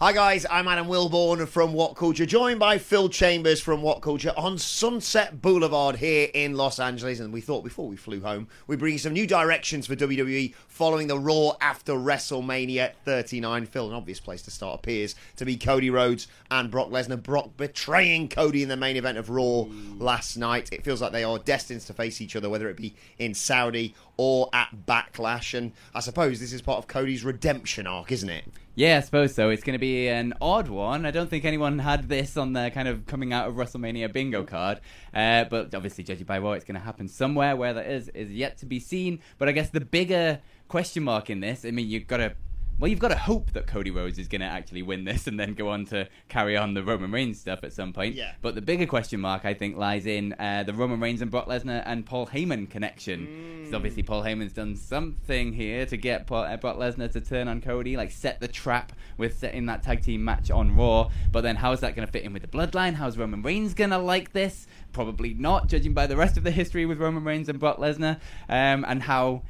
Hi guys, I'm Adam Wilbourn from What Culture, joined by Phil Chambers from What Culture on Sunset Boulevard here in Los Angeles. And we thought before we flew home, we'd bring you some new directions for WWE following the Raw after WrestleMania 39. Phil, an obvious place to start appears to be Cody Rhodes and Brock Lesnar. Brock betraying Cody in the main event of Raw last night. It feels like they are destined to face each other, whether it be in Saudi or at Backlash. And I suppose this is part of Cody's redemption arc, isn't it? Yeah, I suppose so. It's going to be an odd one. I don't think anyone had this on their kind of coming out of WrestleMania bingo card. Uh, but obviously, judging by what it's going to happen somewhere, where that is, is yet to be seen. But I guess the bigger question mark in this, I mean, you've got to well, you've got to hope that Cody Rhodes is going to actually win this and then go on to carry on the Roman Reigns stuff at some point. Yeah. But the bigger question mark, I think, lies in uh, the Roman Reigns and Brock Lesnar and Paul Heyman connection. Because Mm. obviously Paul Heyman's done something here to get Paul, uh, Brock Lesnar to turn on Cody, like set the trap with setting that tag team match on Raw. But then how's that going to fit in with the Bloodline? How's Roman Reigns going to like this? Probably not, judging by the rest of the history with Roman Reigns and Brock Lesnar, um, and how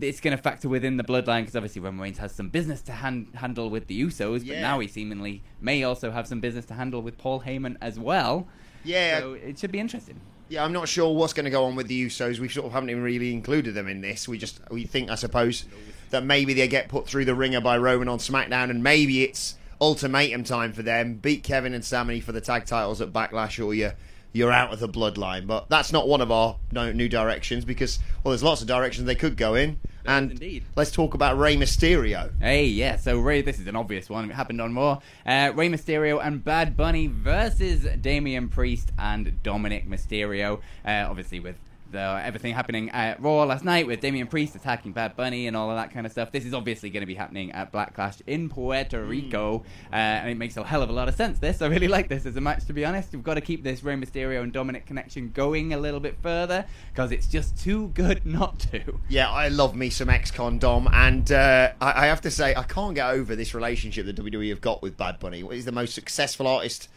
it's going to factor within the bloodline because obviously Roman Reigns has some business to han- handle with the Usos, but now he seemingly may also have some business to handle with Paul Heyman as well. Yeah. So it should be interesting. Yeah, I'm not sure what's going to go on with the Usos. We sort of haven't even really included them in this. We just we think, I suppose, that maybe they get put through the ringer by Roman on SmackDown, and maybe it's ultimatum time for them. Beat Kevin and Sammy for the tag titles at Backlash, or you you're out of the bloodline. But that's not one of our no, new directions because well, there's lots of directions they could go in. and indeed. let's talk about Rey Mysterio. Hey, yeah, so Rey, this is an obvious one. It happened on Raw. Uh, Rey Mysterio and Bad Bunny versus Damian Priest and Dominic Mysterio. Uh, obviously, with everything happening at Raw last night with Damian Priest attacking Bad Bunny and all of that kind of stuff. This is obviously going to be happening at Backlash in Puerto Rico, uh, and it makes a hell of a lot of sense. This I really like this as a match. To be honest, we've got to keep this Rey Mysterio and Dominic connection going a little bit further because it's just too good not to. Yeah, I love me some ex-con Dom, and uh, I, I have to say I can't get over this relationship that WWE have got with Bad Bunny. He's the most successful artist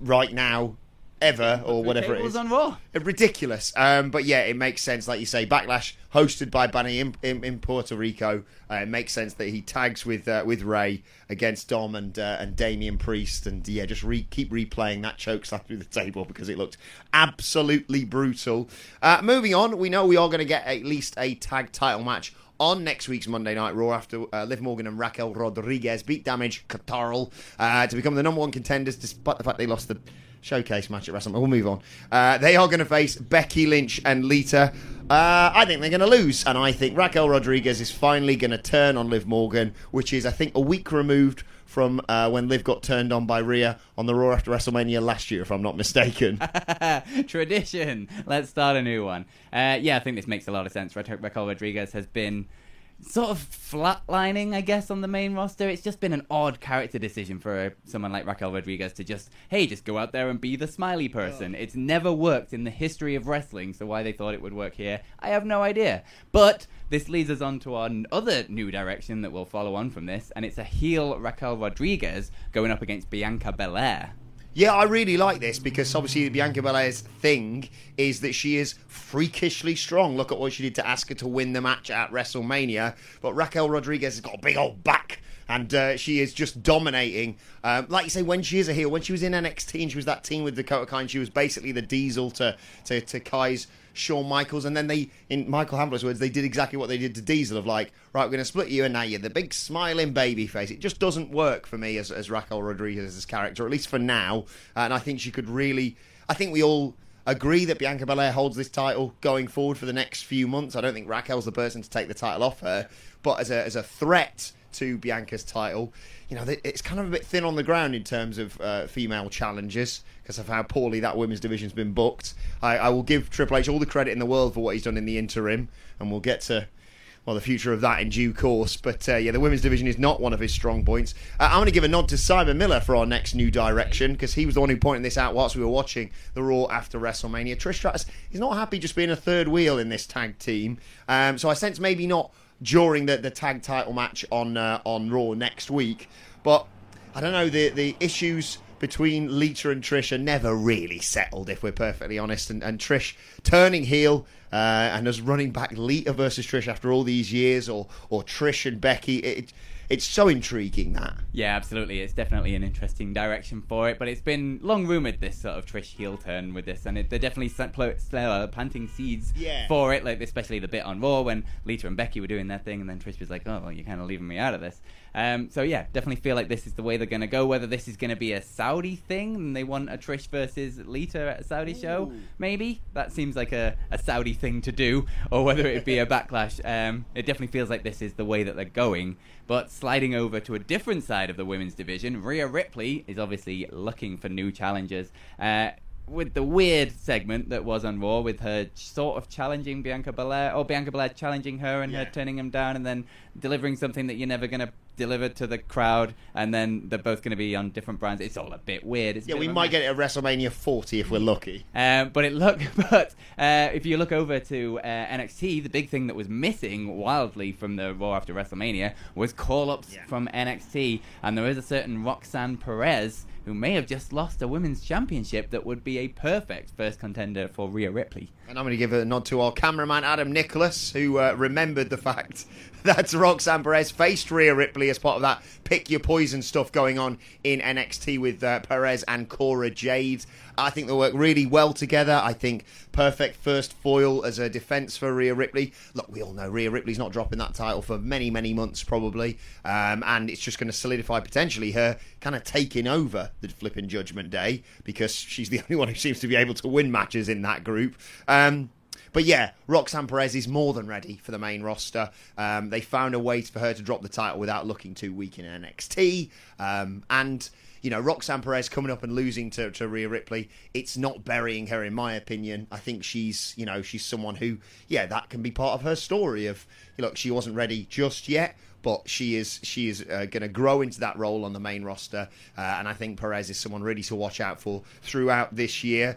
right now ever, or whatever it is on Raw. Ridiculous, um, but yeah, it makes sense. Like you say, Backlash hosted by Bunny in, in, in Puerto Rico. Uh, it makes sense that he tags with uh, with Rey against Dom and uh, and Damian Priest, and yeah, just re- keep replaying that choke slam through the table because it looked absolutely brutal. Uh, moving on, we know we are going to get at least a tag title match on next week's Monday Night Raw after uh, Liv Morgan and Raquel Rodriguez beat Damage CTRL uh, to become the number one contenders, despite the fact they lost the showcase match at WrestleMania. We'll move on. Uh, they are going to face Becky Lynch and Lita. Uh, I think they're going to lose, and I think Raquel Rodriguez is finally going to turn on Liv Morgan, which is, I think, a week removed from uh, when Liv got turned on by Rhea on the Raw after WrestleMania last year, if I'm not mistaken. Tradition. Let's start a new one. Uh, yeah, I think this makes a lot of sense. Raquel Rodriguez has been sort of flatlining, I guess, on the main roster. It's just been an odd character decision for uh, someone like Raquel Rodriguez to just, hey, just go out there and be the smiley person. It's never worked in the history of wrestling, so why they thought it would work here, I have no idea. But this leads us on to our other new direction that will follow on from this, and it's a heel Raquel Rodriguez going up against Bianca Belair. Yeah, I really like this because obviously Bianca Belair's thing is that she is freakishly strong. Look at what she did to Asuka to win the match at WrestleMania. But Raquel Rodriguez has got a big old back and uh, she is just dominating. Um, like you say, when she is a heel, when she was in NXT and she was that team with Dakota Kai, and she was basically the Diesel to to, to Kai's Shawn Michaels, and then they, in Michael Hamflett's words, they did exactly what they did to Diesel of like, right, we're going to split you, and now you're the big smiling baby face. It just doesn't work for me as, as Raquel Rodriguez's character, at least for now. And I think she could really, I think we all agree that Bianca Belair holds this title going forward for the next few months. I don't think Raquel's the person to take the title off her, but as a, as a threat to Bianca's title, you know, it's kind of a bit thin on the ground in terms of uh, female challenges because of how poorly that women's division's been booked. I, I, will give Triple H all the credit in the world for what he's done in the interim, and we'll get to well the future of that in due course. But uh, yeah, the women's division is not one of his strong points. Uh, I'm going to give a nod to Simon Miller for our next new direction because he was the one who pointed this out whilst we were watching the Raw after WrestleMania. Trish Stratus is not happy just being a third wheel in this tag team, um, so I sense maybe not during the, the tag title match on uh, on Raw next week. But I don't know the the issues between Lita and Trish are never really settled, if we're perfectly honest. And, and Trish turning heel uh, and as running back Lita versus Trish after all these years, or or Trish and Becky. It, it's so intriguing that. Yeah, absolutely. It's definitely an interesting direction for it, but it's been long rumored this sort of Trish heel turn with this, and it, they're definitely uh, planting seeds yeah. for it. Like especially the bit on Raw when Lita and Becky were doing their thing, and then Trish was like, "Oh, well, you're kind of leaving me out of this." Um, so yeah, definitely feel like this is the way they're going to go. Whether this is going to be a Saudi thing and they want a Trish versus Lita at a Saudi Ooh. show, maybe that seems like a, a Saudi thing to do, or whether it be a backlash. Um, it definitely feels like this is the way that they're going. But sliding over to a different side of the women's division, Rhea Ripley is obviously looking for new challenges. Uh, with the weird segment that was on Raw with her sort of challenging Bianca Belair, or Bianca Belair challenging her and yeah. her turning him down, and then delivering something that you're never going to deliver to the crowd, and then they're both going to be on different brands. It's all a bit weird. It's yeah, we might get it at WrestleMania 40 if we're lucky. Um, but it look, but uh, if you look over to uh, NXT, the big thing that was missing wildly from the Raw after WrestleMania was call-ups yeah. from NXT, and there is a certain Roxanne Perez who may have just lost a women's championship that would be a perfect first contender for Rhea Ripley. And I'm going to give a nod to our cameraman Adam Nicholas, who uh, remembered the fact that Roxanne Perez faced Rhea Ripley as part of that pick your poison stuff going on in NXT with uh, Perez and Cora Jade. I think they work really well together. I think perfect first foil as a defense for Rhea Ripley. Look, we all know Rhea Ripley's not dropping that title for many, many months probably, um, and it's just going to solidify potentially her kind of taking over the flipping Judgment Day because she's the only one who seems to be able to win matches in that group. Um, but yeah, Roxanne Perez is more than ready for the main roster. Um, they found a way for her to drop the title without looking too weak in NXT. Um, and you know, Roxanne Perez coming up and losing to, to Rhea Ripley, it's not burying her, in my opinion. I think she's, you know, she's someone who, yeah, that can be part of her story of, look, she wasn't ready just yet, but she is she is uh, going to grow into that role on the main roster, uh, and I think Perez is someone really to watch out for throughout this year.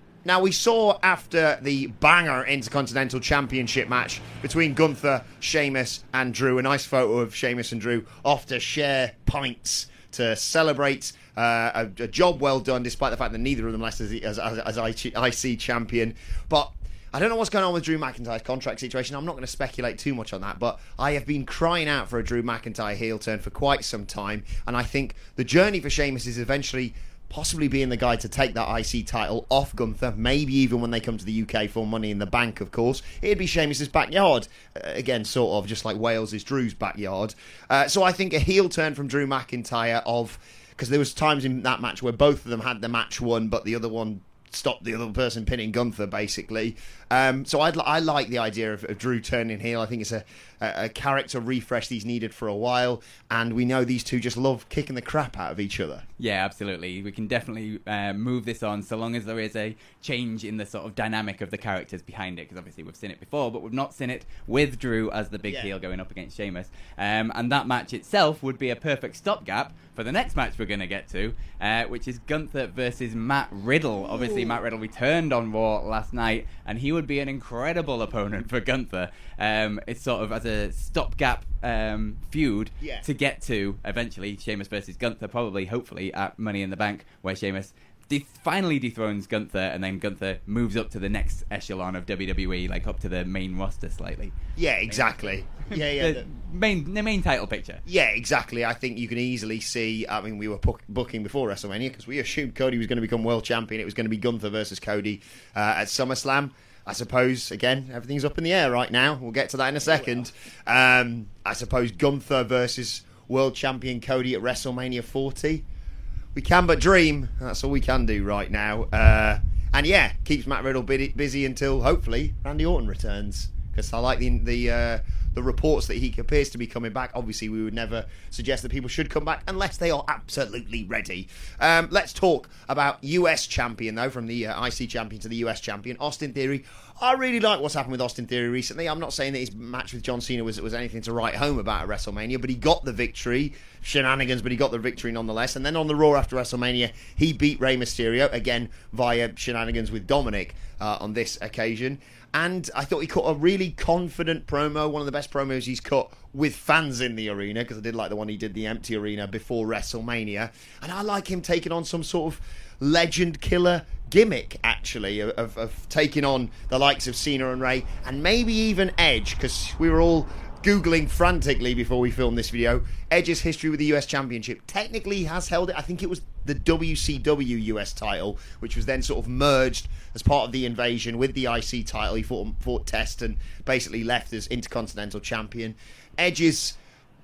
now we saw after the banger Intercontinental Championship match between Gunther, Sheamus, and Drew, a nice photo of Sheamus and Drew off to share pints to celebrate uh, a, a, job well done, despite the fact that neither of them lasted as, as, as, as IC champion. But I don't know what's going on with Drew McIntyre's contract situation. I'm not going to speculate too much on that, but I have been crying out for a Drew McIntyre heel turn for quite some time, and I think the journey for Sheamus is eventually possibly being the guy to take that IC title off Gunther, maybe even when they come to the UK for Money in the Bank, of course. It'd be Sheamus's backyard. Uh, again, sort of just like Wales is Drew's backyard. Uh, so I think a heel turn from Drew McIntyre of because there was times in that match where both of them had the match won, but the other one stopped the other person pinning Gunther, basically. Um, so I'd, I like the idea of, of, Drew turning heel. I think it's a, a, a, character refresh he's needed for a while, and we know these two just love kicking the crap out of each other. Yeah, absolutely. We can definitely uh, move this on so long as there is a change in the sort of dynamic of the characters behind it, because obviously we've seen it before, but we've not seen it with Drew as the big yeah. heel going up against Sheamus. Um, and that match itself would be a perfect stopgap for the next match we're going to get to, uh, which is Gunther versus Matt Riddle. Obviously, Matt Riddle returned on Raw last night, and he would be an incredible opponent for Gunther. Um, it's sort of as a stopgap um, feud yeah. to get to eventually Sheamus versus Gunther, probably, hopefully, at Money in the Bank, where Sheamus de- finally dethrones Gunther, and then Gunther moves up to the next echelon of WWE, like up to the main roster slightly. Yeah, exactly. Yeah, yeah. the main the main title picture. Yeah, exactly. I think you can easily see. I mean, we were book, booking before WrestleMania because we assumed Cody was going to become world champion. It was going to be Gunther versus Cody uh, at SummerSlam. I suppose again everything's up in the air right now. We'll get to that in a second. Um, I suppose Gunther versus world champion Cody at WrestleMania 40 we can but dream. That's all we can do right now. Uh, and yeah, keeps Matt Riddle busy until hopefully Randy Orton returns. Because I like the the uh, the reports that he appears to be coming back. Obviously, we would never suggest that people should come back unless they are absolutely ready. Um, let's talk about US champion though, from the uh, IC champion to the US champion, Austin Theory. I really like what's happened with Austin Theory recently. I'm not saying that his match with John Cena was was anything to write home about at WrestleMania, but he got the victory. Shenanigans, but he got the victory nonetheless. And then on the Raw after WrestleMania, he beat Rey Mysterio again via shenanigans with Dominic uh, on this occasion. And I thought he cut a really confident promo, one of the best promos he's cut with fans in the arena, because I did like the one he did the empty arena before WrestleMania. And I like him taking on some sort of legend killer gimmick, actually, of, of taking on the likes of Cena and Rey and maybe even Edge, because we were all googling frantically before we filmed this video. Edge's history with the US Championship. Technically, he has held it. I think it was the WCW US title, which was then sort of merged as part of the invasion with the IC title. He fought, fought Test and basically left as Intercontinental Champion. Edge is,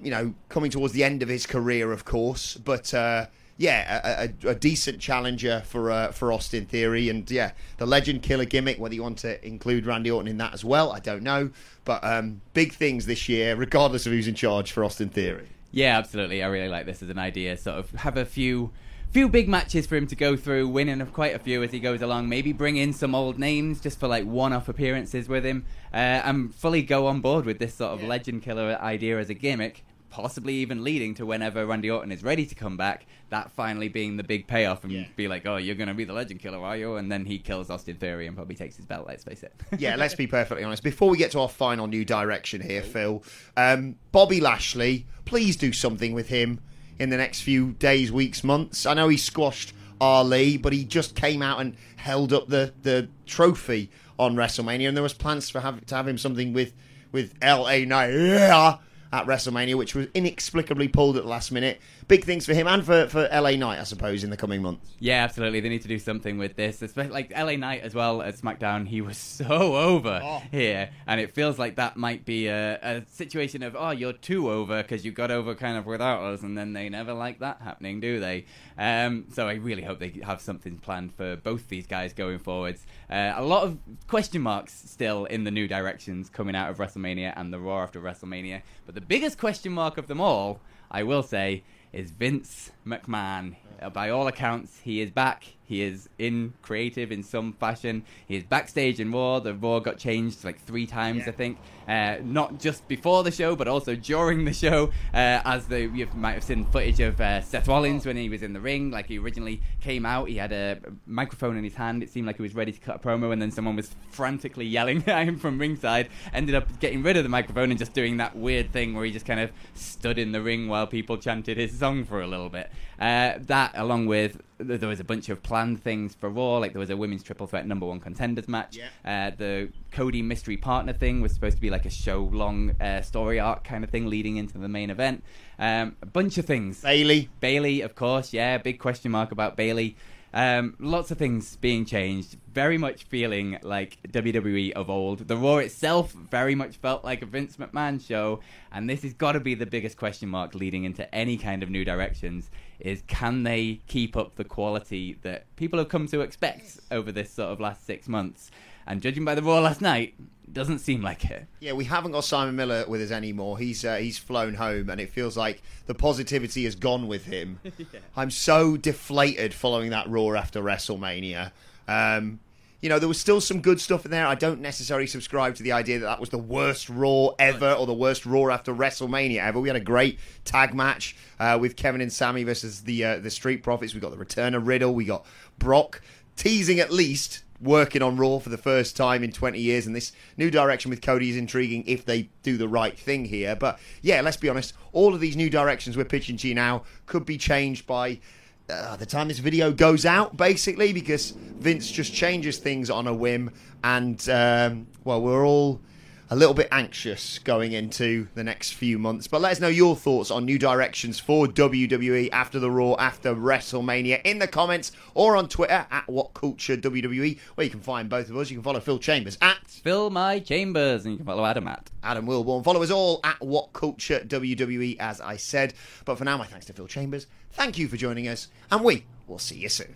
you know, coming towards the end of his career, of course, but. Uh, yeah, a, a, a, decent challenger for uh, for Austin Theory, and yeah, the legend killer gimmick. Whether you want to include Randy Orton in that as well, I don't know. But um, big things this year, regardless of who's in charge for Austin Theory. Yeah, absolutely. I really like this as an idea. Sort of have a few few big matches for him to go through, winning of quite a few as he goes along. Maybe bring in some old names just for like one-off appearances with him, uh, and fully go on board with this sort of yeah. legend killer idea as a gimmick possibly even leading to whenever Randy Orton is ready to come back, that finally being the big payoff and yeah. be like, oh, you're going to be the legend killer, are you? And then he kills Austin Theory and probably takes his belt, let's face it. yeah, let's be perfectly honest. Before we get to our final new direction here, Phil, um, Bobby Lashley, please do something with him in the next few days, weeks, months. I know he squashed Ali, but he just came out and held up the, the trophy on WrestleMania, and there was plans for have, to have him something with with LA Knight. Yeah at WrestleMania, which was inexplicably pulled at the last minute. big things for him and for, for LA Knight, I suppose, in the coming months. Yeah, absolutely. They need to do something with this, especially like LA Knight as well at SmackDown. He was so over Oh. here, and it feels like that might be a, a situation of oh, you're too over because you got over kind of without us, and then they never like that happening, do they? Um, so I really hope they have something planned for both these guys going forwards. Uh, a lot of question marks still in the new directions coming out of WrestleMania and the Raw after WrestleMania, but the biggest question mark of them all, I will say, is Vince McMahon. Uh, by all accounts, he is back. He is in creative in some fashion. He is backstage in Raw. The Raw got changed like three times, I think. Uh, not just before the show, but also during the show. Uh, as the you might have seen footage of uh, Seth Rollins when he was in the ring. Like he originally came out, he had a microphone in his hand. It seemed like he was ready to cut a promo, and then someone was frantically yelling at him from ringside. Ended up getting rid of the microphone and just doing that weird thing where he just kind of stood in the ring while people chanted his song for a little bit. Uh, that, along with there was a bunch of planned things for Raw, like there was a women's triple threat number one contenders match. Uh, the Cody mystery partner thing was supposed to be like a show long uh, story arc kind of thing leading into the main event. Um, a bunch of things. Bayley. Bayley, of course, yeah, big question mark about Bayley. Um, lots of things being changed. Very much feeling like WWE of old. The Raw itself very much felt like a Vince McMahon show, and this has got to be the biggest question mark leading into any kind of new directions. Is can they keep up the quality that people have come to expect over this sort of last six months? And judging by the Raw last night, doesn't seem like it. Yeah, we haven't got Simon Miller with us anymore. He's uh, he's flown home, and it feels like the positivity has gone with him. I'm so deflated following that Raw after WrestleMania. Um, you know, there was still some good stuff in there. I don't necessarily subscribe to the idea that that was the worst Raw ever or the worst Raw after WrestleMania ever. We had a great tag match uh, with Kevin and Sammy versus the uh, the Street Profits. We got the return of Riddle. We got Brock teasing at least working on Raw for the first time in 20 years, and this new direction with Cody is intriguing if they do the right thing here. But yeah, let's be honest, all of these new directions we're pitching to you now could be changed by uh, the time this video goes out, basically, because Vince just changes things on a whim, and um, well, we're all a little bit anxious going into the next few months. But let us know your thoughts on new directions for WWE after the Raw, after WrestleMania in the comments or on Twitter at What Culture WWE, where you can find both of us. You can follow Phil Chambers at Phil my chambers, and you can follow Adam at. Adam Wilbourn. Follow us all at What Culture WWE, as I said. But for now, my thanks to Phil Chambers. Thank you for joining us, and we will see you soon.